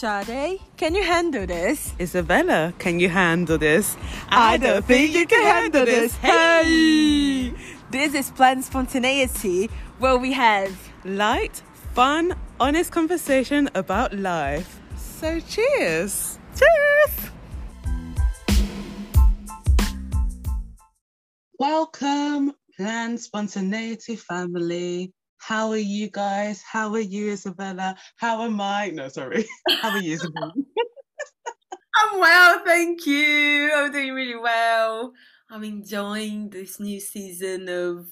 Sade, can you handle this? Isabella, can you handle this? I don't think you can handle this. Hey! This is Planned Spontaneity, where we have Light, fun, honest conversation about life. So cheers. Cheers. Welcome, Planned Spontaneity family. How are you guys? How are you, Isabella? How am I? No, sorry. How are you, Isabella? I'm well, thank you. I'm doing really well. I'm enjoying this new season of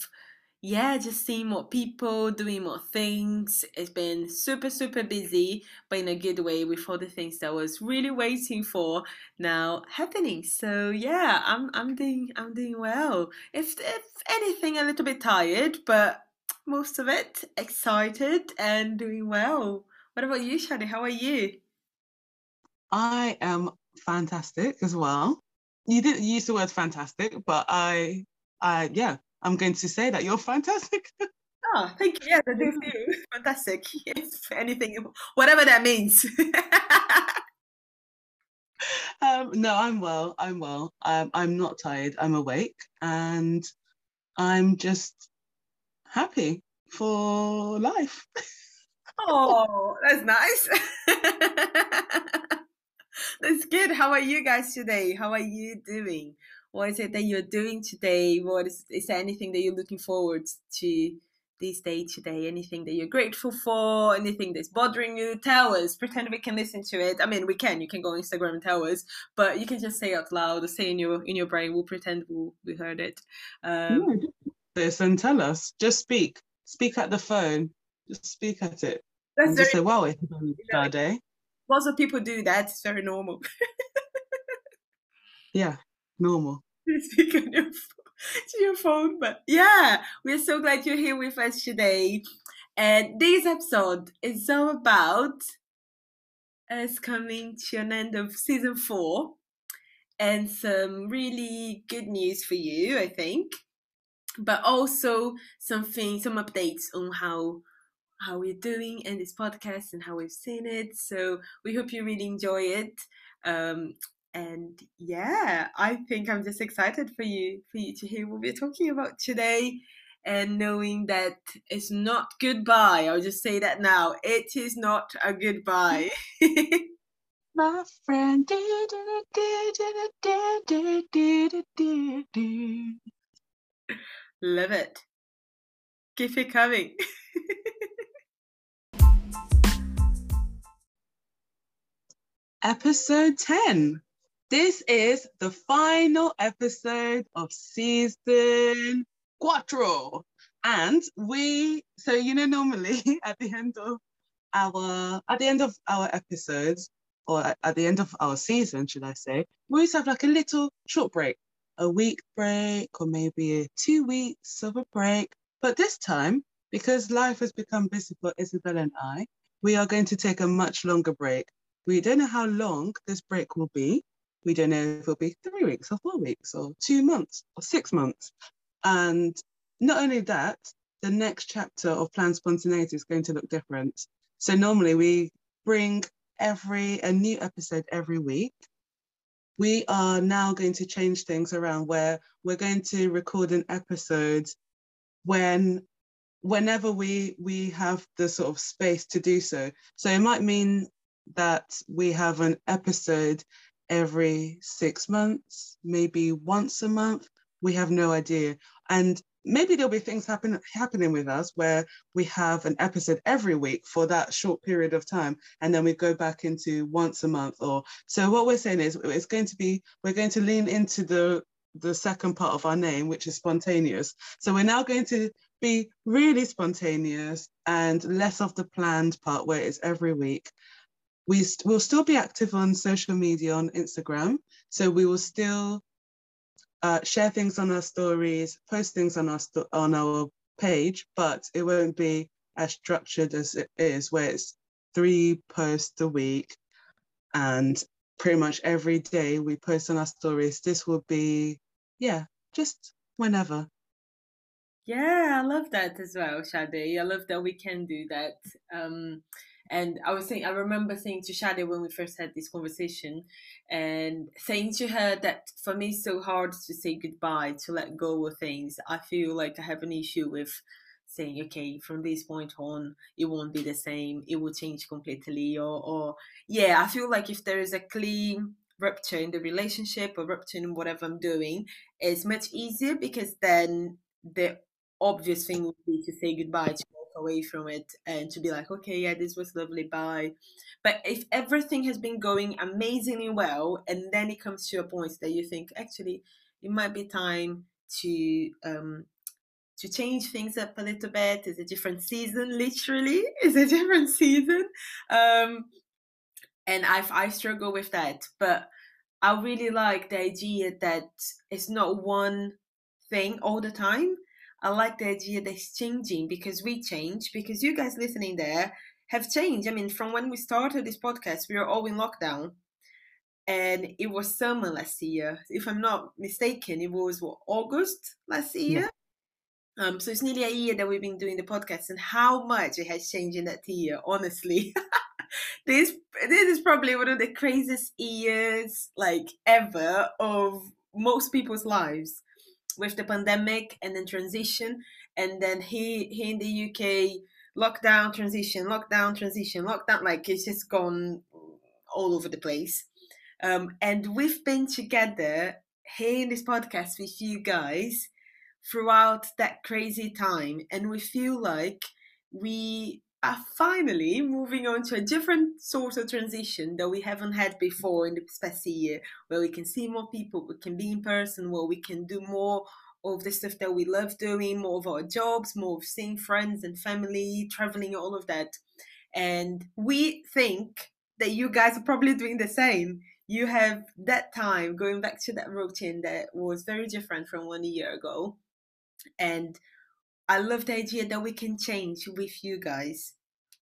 yeah, just seeing more people, doing more things. It's been super, super busy, but in a good way with all the things that I was really waiting for now happening. So yeah, I'm I'm doing I'm doing well. If if anything a little bit tired, but most of it, excited and doing well. What about you, Shadi? How are you? I am fantastic as well. You didn't use the word fantastic, but I, I, yeah, I'm going to say that you're fantastic. Oh, thank you. Yeah, I do feel fantastic. If anything, whatever that means. um, no, I'm well. I'm well. Um, I'm not tired. I'm awake, and I'm just happy for life. oh, that's nice. that's good. How are you guys today? How are you doing? What is it that you're doing today? What is is there anything that you're looking forward to this day today? Anything that you're grateful for? Anything that's bothering you? Tell us. Pretend we can listen to it. I mean, we can. You can go on Instagram and tell us, but you can just say out loud or say in your in your brain. We'll pretend we we heard it. Um, yeah, this and tell us. Just speak. Speak at the phone. Just speak at it. That's and very just say, "Wow, it's a day." Lots of people do that. It's very normal. yeah, normal. Speak on your phone, to your phone, but yeah, we're so glad you're here with us today. And this episode is all about us coming to an end of season four and some really good news for you, I think but also something some updates on how how we're doing in this podcast and how we've seen it so we hope you really enjoy it um and yeah i think i'm just excited for you for you to hear what we're talking about today and knowing that it's not goodbye i'll just say that now it is not a goodbye my friend Love it. Keep it coming. episode 10. This is the final episode of season quattro. And we, so you know, normally at the end of our at the end of our episodes, or at the end of our season, should I say, we always have like a little short break a week break or maybe two weeks of a break. But this time, because life has become busy for Isabel and I, we are going to take a much longer break. We don't know how long this break will be. We don't know if it'll be three weeks or four weeks or two months or six months. And not only that, the next chapter of Planned Spontaneity is going to look different. So normally we bring every a new episode every week we are now going to change things around where we're going to record an episode when whenever we we have the sort of space to do so. So it might mean that we have an episode every six months maybe once a month. We have no idea. And maybe there'll be things happen, happening with us where we have an episode every week for that short period of time and then we go back into once a month or so what we're saying is it's going to be we're going to lean into the the second part of our name which is spontaneous. So we're now going to be really spontaneous and less of the planned part where it's every week. We st- will still be active on social media on instagram so we will still uh, share things on our stories, post things on our sto- on our page, but it won't be as structured as it is, where it's three posts a week, and pretty much every day we post on our stories. This will be, yeah, just whenever. Yeah, I love that as well, Shade. I love that we can do that. Um, And I was saying, I remember saying to Shade when we first had this conversation, and saying to her that for me it's so hard to say goodbye, to let go of things. I feel like I have an issue with saying, okay, from this point on, it won't be the same, it will change completely, or, or yeah, I feel like if there is a clean rupture in the relationship or rupture in whatever I'm doing, it's much easier because then the obvious thing would be to say goodbye, to away from it, and to be like, okay, yeah, this was lovely, bye. But if everything has been going amazingly well, and then it comes to a point that you think, actually, it might be time to um, to change things up a little bit. It's a different season, literally. It's a different season. Um, and I I struggle with that, but I really like the idea that it's not one thing all the time. I like the idea that it's changing because we change, because you guys listening there have changed. I mean, from when we started this podcast, we were all in lockdown. And it was summer last year. If I'm not mistaken, it was what, August last year? Yeah. Um, so it's nearly a year that we've been doing the podcast, and how much it has changed in that year, honestly. this this is probably one of the craziest years like ever of most people's lives with the pandemic and then transition and then he he in the UK lockdown transition lockdown transition lockdown like it's just gone all over the place. Um, and we've been together here in this podcast with you guys throughout that crazy time and we feel like we are finally moving on to a different sort of transition that we haven't had before in the past year, where we can see more people, we can be in person, where we can do more of the stuff that we love doing, more of our jobs, more of seeing friends and family, traveling, all of that. And we think that you guys are probably doing the same. You have that time going back to that routine that was very different from one year ago. And I love the idea that we can change with you guys.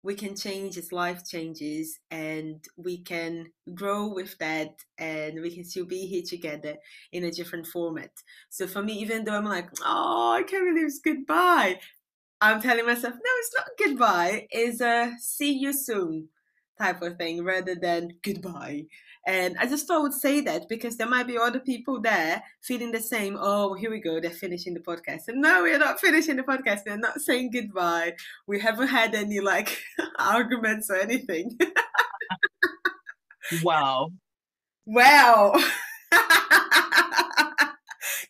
We can change as life changes and we can grow with that and we can still be here together in a different format. So for me, even though I'm like, oh, I can't believe it's goodbye, I'm telling myself, no, it's not goodbye, it's a see you soon type of thing rather than goodbye. And I just thought I would say that because there might be other people there feeling the same. Oh, here we go. They're finishing the podcast. And no, we're not finishing the podcast. They're not saying goodbye. We haven't had any like arguments or anything. wow. Wow.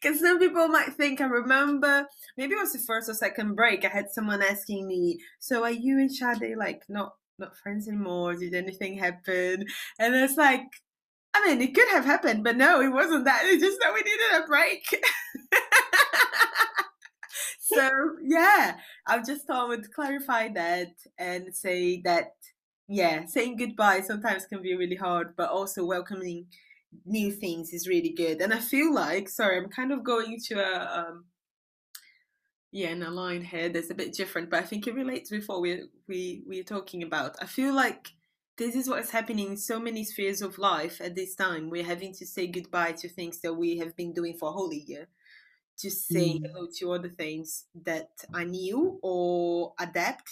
Because some people might think, I remember, maybe it was the first or second break, I had someone asking me, so are you and Shade like not not friends anymore? Did anything happen? And it's like, I mean, it could have happened, but no, it wasn't that. It's just that we needed a break. so yeah, I just thought I would clarify that and say that yeah, saying goodbye sometimes can be really hard, but also welcoming new things is really good. And I feel like, sorry, I'm kind of going to a um, yeah, in a line here that's a bit different, but I think it relates with what we we we're talking about. I feel like this is what's happening in so many spheres of life at this time. We're having to say goodbye to things that we have been doing for a whole year, to say mm. hello to other things that are new or adapt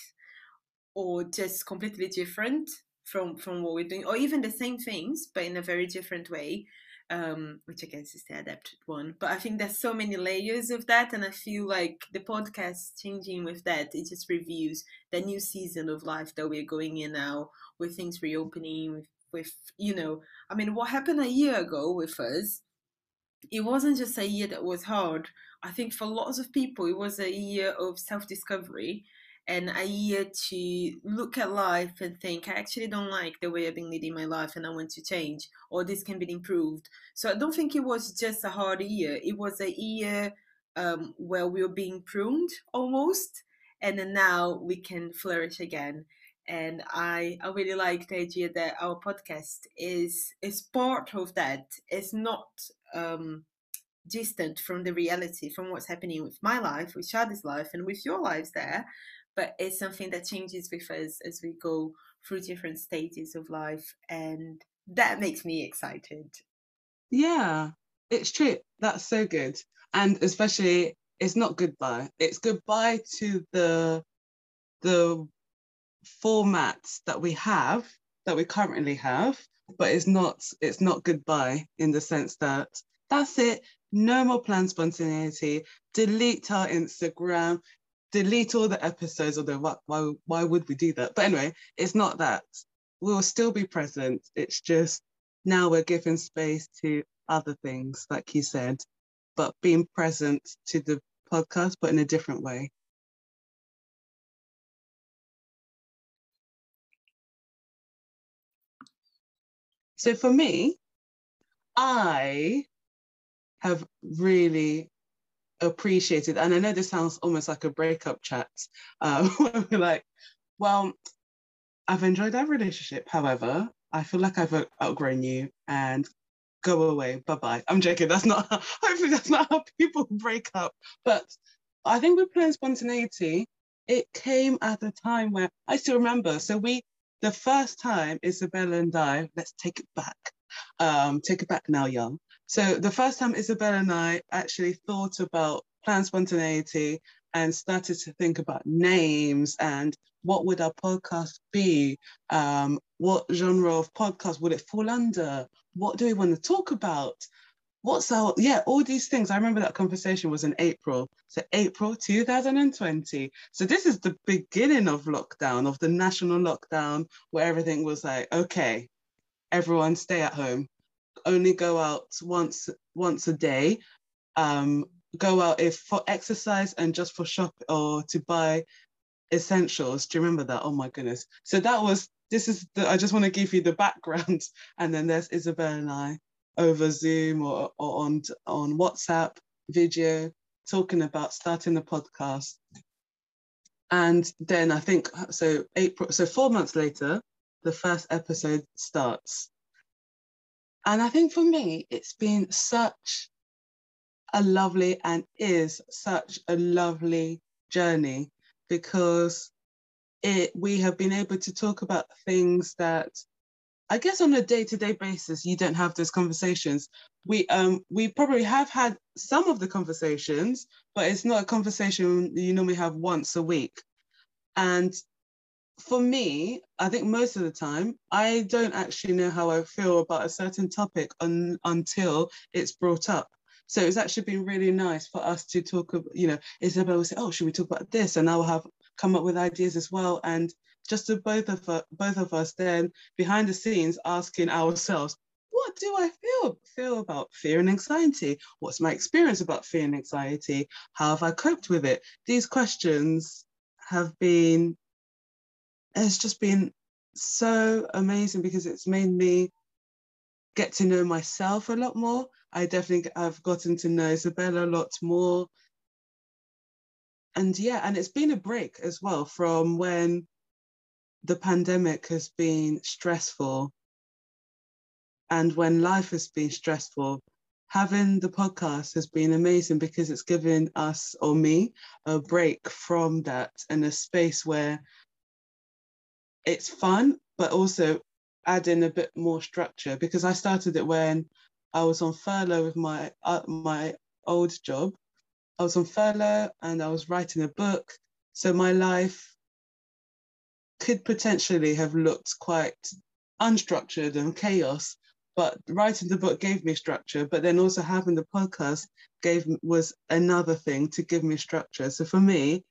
or just completely different from from what we're doing, or even the same things but in a very different way. Um, which I guess is the adapted one. But I think there's so many layers of that, and I feel like the podcast changing with that, it just reviews the new season of life that we're going in now, with things reopening, with, with you know, I mean, what happened a year ago with us, it wasn't just a year that was hard. I think for lots of people, it was a year of self discovery and a year to look at life and think, I actually don't like the way I've been leading my life and I want to change, or this can be improved. So I don't think it was just a hard year. It was a year um, where we were being pruned almost, and then now we can flourish again and I, I really like the idea that our podcast is is part of that. It's not um, distant from the reality, from what's happening with my life, with Shade's life, and with your lives there. But it's something that changes with us as we go through different stages of life, and that makes me excited. Yeah, it's true. That's so good, and especially it's not goodbye. It's goodbye to the the format that we have, that we currently have, but it's not it's not goodbye in the sense that that's it. No more planned spontaneity. Delete our Instagram. Delete all the episodes. Although why, why why would we do that? But anyway, it's not that. We'll still be present. It's just now we're giving space to other things, like you said, but being present to the podcast, but in a different way. So for me, I have really appreciated, and I know this sounds almost like a breakup chat, uh, we're like, well, I've enjoyed our relationship. However, I feel like I've outgrown you and go away. Bye bye. I'm joking. That's not, hopefully, that's not how people break up. But I think with planned spontaneity, it came at a time where I still remember. So we, the first time Isabella and I, let's take it back. Um, take it back now, young. So the first time Isabella and I actually thought about planned spontaneity and started to think about names and what would our podcast be? Um, what genre of podcast would it fall under? What do we want to talk about? What's our, yeah, all these things. I remember that conversation was in April. So, April 2020. So, this is the beginning of lockdown, of the national lockdown, where everything was like, okay, everyone stay at home, only go out once once a day. Um, go out if for exercise and just for shop or to buy essentials. Do you remember that? Oh my goodness. So that was this is the I just want to give you the background. And then there's Isabel and I over Zoom or, or on on WhatsApp video talking about starting the podcast. And then I think so April so four months later, the first episode starts. And I think for me, it's been such a lovely and is such a lovely journey because it we have been able to talk about things that I guess on a day-to-day basis you don't have those conversations. We um we probably have had some of the conversations, but it's not a conversation you normally have once a week. And for me, I think most of the time, I don't actually know how I feel about a certain topic un, until it's brought up. So it's actually been really nice for us to talk about, you know, Isabel will say, oh, should we talk about this? And I will have come up with ideas as well. And just to both of us, both of us then behind the scenes asking ourselves, what do I feel feel about fear and anxiety? What's my experience about fear and anxiety? How have I coped with it? These questions have been, it's just been so amazing because it's made me get to know myself a lot more. I definitely have gotten to know Isabella a lot more. And yeah, and it's been a break as well from when the pandemic has been stressful and when life has been stressful. Having the podcast has been amazing because it's given us or me a break from that and a space where it's fun, but also add in a bit more structure because I started it when I was on furlough with my uh, my old job. I was on furlough and I was writing a book, so my life could potentially have looked quite unstructured and chaos. But writing the book gave me structure, but then also having the podcast gave was another thing to give me structure. So for me,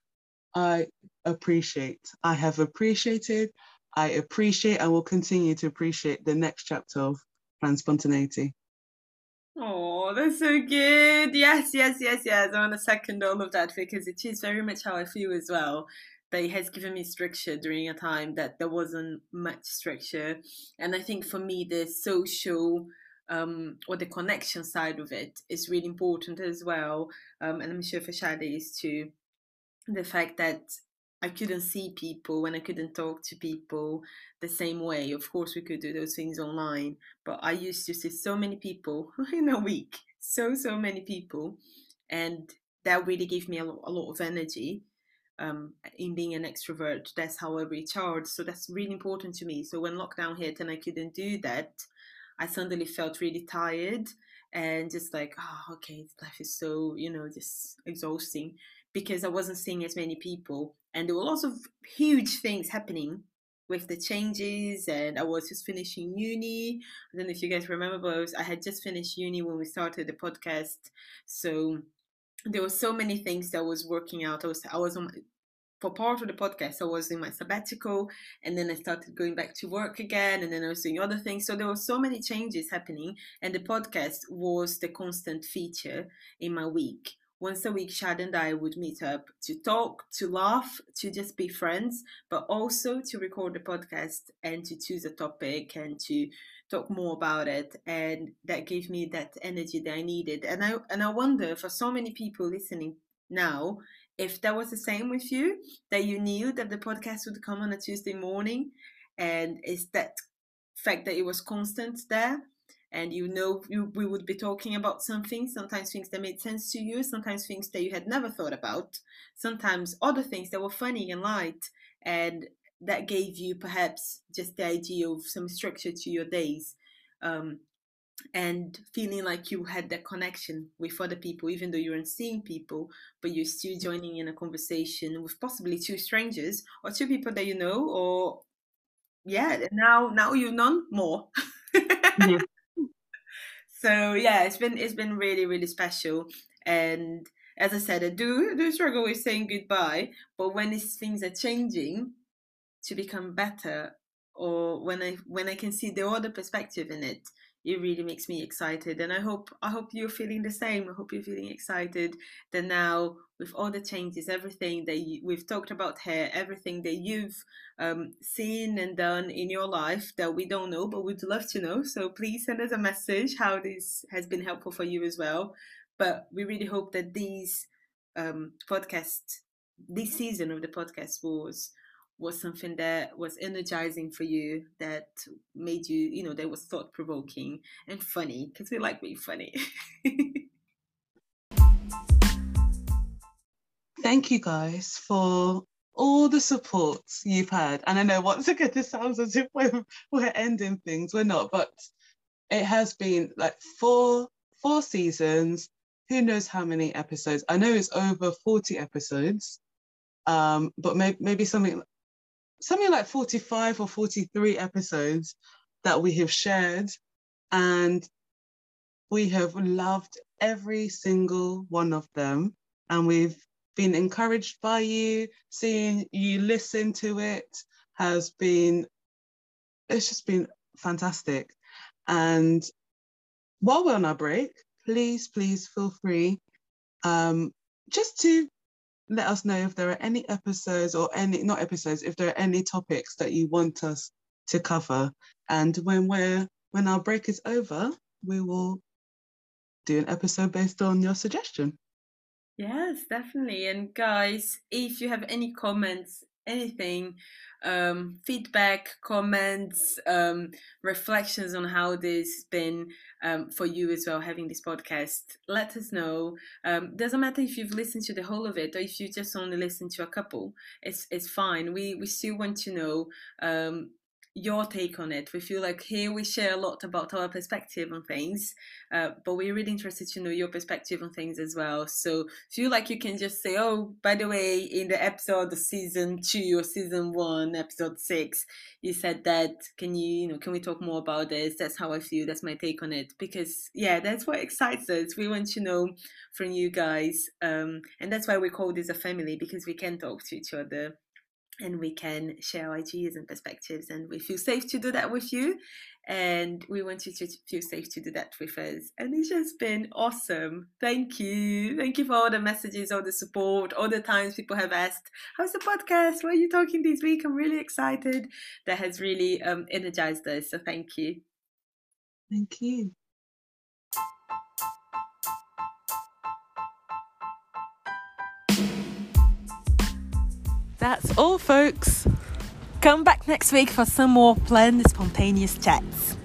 I appreciate. I have appreciated. I appreciate and will continue to appreciate the next chapter of Planned Spontaneity. Oh, that's so good. Yes, yes, yes, yes. I want to second all of that because it is very much how I feel as well. That it has given me structure during a time that there wasn't much structure. And I think for me, the social um, or the connection side of it is really important as well. Um, and I'm sure for Shadi is too. The fact that I couldn't see people when I couldn't talk to people the same way. Of course, we could do those things online, but I used to see so many people in a week, so, so many people. And that really gave me a lot, a lot of energy um, in being an extrovert. That's how I recharge. So that's really important to me. So when lockdown hit and I couldn't do that, I suddenly felt really tired and just like, oh, okay, life is so, you know, just exhausting because I wasn't seeing as many people. And there were lots of huge things happening with the changes and I was just finishing uni. I don't know if you guys remember, but I, had just finished uni when we started the podcast. So there were so many things that was working out. I was I was on for part of the podcast, I was in my sabbatical and then I started going back to work again and then I was doing other things. So there were so many changes happening and the podcast was the constant feature in my week. Once a week, Shad and I would meet up to talk, to laugh, to just be friends, but also to record the podcast and to choose a topic and to talk more about it. And that gave me that energy that I needed. And I and I wonder for so many people listening now, if that was the same with you, that you knew that the podcast would come on a Tuesday morning, and it's that fact that it was constant there, and you know you, we would be talking about something, sometimes things that made sense to you, sometimes things that you had never thought about, sometimes other things that were funny and light, and that gave you perhaps just the idea of some structure to your days. Um, and feeling like you had that connection with other people, even though you weren't seeing people, but you're still joining in a conversation with possibly two strangers or two people that you know, or yeah, now now you know more. yeah. So yeah, it's been it's been really really special, and as I said, I do do struggle with saying goodbye, but when these things are changing to become better, or when I when I can see the other perspective in it, it really makes me excited and i hope i hope you're feeling the same. I hope you're feeling excited that now with all the changes everything that you, we've talked about here everything that you've um, seen and done in your life that we don't know but we'd love to know. So please send us a message how this has been helpful for you as well. But we really hope that these um, podcast this season of the podcast was was something that was energizing for you that made you you know that was thought provoking and funny because we like being funny. Thank you guys for all the support you've had. And i know once again this sounds as if we're, we're ending things. We're not but it has been like four four seasons. Who knows how many episodes? I know it's over 40 episodes. Um, but may- maybe something something like 45 or 43 episodes that we have shared and we have loved every single one of them and we've been encouraged by you seeing you listen to it has been it's just been fantastic. And while we're on our break please please feel free um, just to let us know if there are any episodes or any not episodes if there are any topics that you want us to cover. And when we're when our break is over we will do an episode based on your suggestion. Yes definitely. And guys if you have any comments anything um, feedback, comments, um, reflections on how this has been um, for you as well, having this podcast, let us know. Um, doesn't matter if you've listened to the whole of it or if you just only listen to a couple. It's it's fine. We we still want to know um, your take on it. We feel like here we share a lot about our perspective on things, uh, but we're really interested to know your perspective on things as well. So feel like you can just say, oh, by the way, in the episode of season two or season one, episode six, you said that. Can you, you know, can we talk more about this? That's how I feel. That's my take on it. Because yeah, that's what excites us. We want to know from you guys, um, and that's why we call this a family because we can talk to each other and we can share ideas and perspectives and we feel safe to do that with you. And we want you to feel safe to do that with us. And it's just been awesome. Thank you. Thank you for all the messages all the support all the times people have asked how's the podcast? What are you talking this week? I'm really excited. That has really um, energized us. So thank you. Thank you That's all, folks. Come back next week for some more planned spontaneous chats.